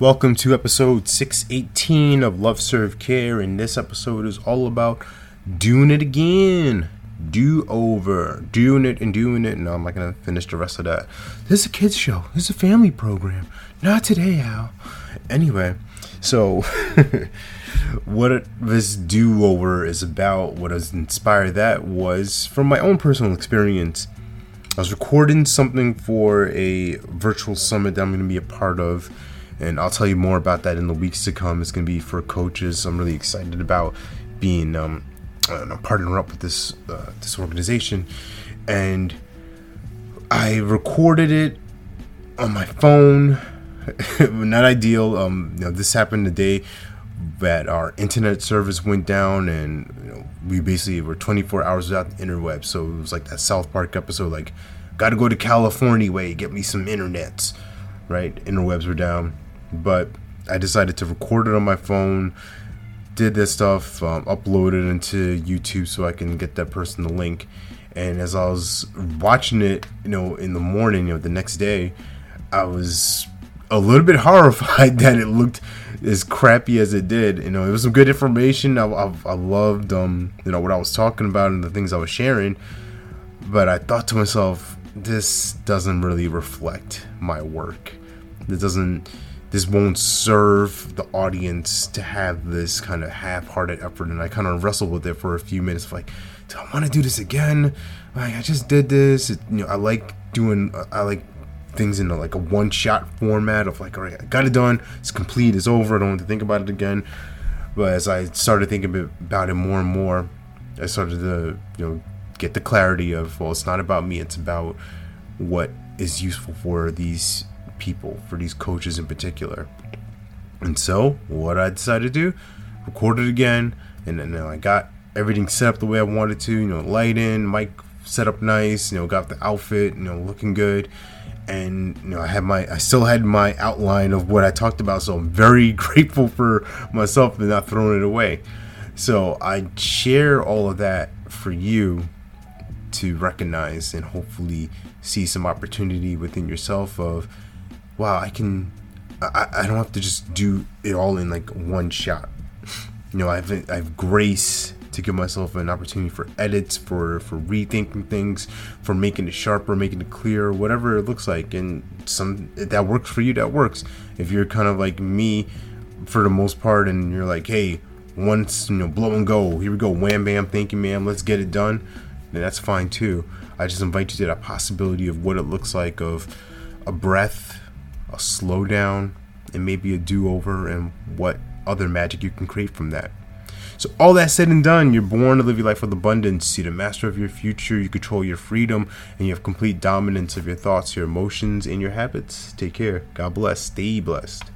Welcome to episode 618 of Love Serve Care, and this episode is all about doing it again. Do over. Doing it and doing it. No, I'm not to finish the rest of that. This is a kids' show. This is a family program. Not today, Al. Anyway, so what this do over is about, what has inspired that was from my own personal experience. I was recording something for a virtual summit that I'm to be a part of, and I'll tell you more about that in the weeks to come. It's going to be for coaches. I'm really excited about being um, uh, partnering up with this uh, this organization, and I recorded it on my phone. Not ideal. Um, you know, this happened the day that our internet service went down, and you know, we basically were 24 hours without the interweb. So it was like that South Park episode, like, got to go to California way, get me some internets, right? Interwebs were down, but I decided to record it on my phone. Did this stuff, um, uploaded into YouTube so I can get that person the link. And as I was watching it, you know, in the morning, you know, the next day, I was a little bit horrified that it looked as crappy as it did. You know, it was some good information. I, I, I loved, um, you know, what I was talking about and the things I was sharing. But I thought to myself, this doesn't really reflect my work. It doesn't. This won't serve the audience to have this kind of half-hearted effort, and I kind of wrestled with it for a few minutes. Like, do I want to do this again? Like, I just did this. It, you know, I like doing. I like things in like a one shot format of like, all right, I got it done, it's complete, it's over, I don't want to think about it again. But as I started thinking about it more and more, I started to, you know, get the clarity of, well, it's not about me, it's about what is useful for these people, for these coaches in particular. And so, what I decided to do, record it again, and then I got everything set up the way I wanted to, you know, lighting, mic set up nice, you know, got the outfit, you know, looking good and you know I had my I still had my outline of what I talked about so I'm very grateful for myself and not throwing it away so I share all of that for you to recognize and hopefully see some opportunity within yourself of wow I can I, I don't have to just do it all in like one shot you know I have I have grace to give myself an opportunity for edits, for for rethinking things, for making it sharper, making it clearer, whatever it looks like. And some that works for you, that works. If you're kind of like me, for the most part, and you're like, hey, once you know, blow and go. Here we go, wham bam, thank you, ma'am. Let's get it done. Then that's fine too. I just invite you to that possibility of what it looks like of a breath, a slowdown, and maybe a do over, and what other magic you can create from that. So, all that said and done, you're born to live your life with abundance. You're the master of your future. You control your freedom, and you have complete dominance of your thoughts, your emotions, and your habits. Take care. God bless. Stay blessed.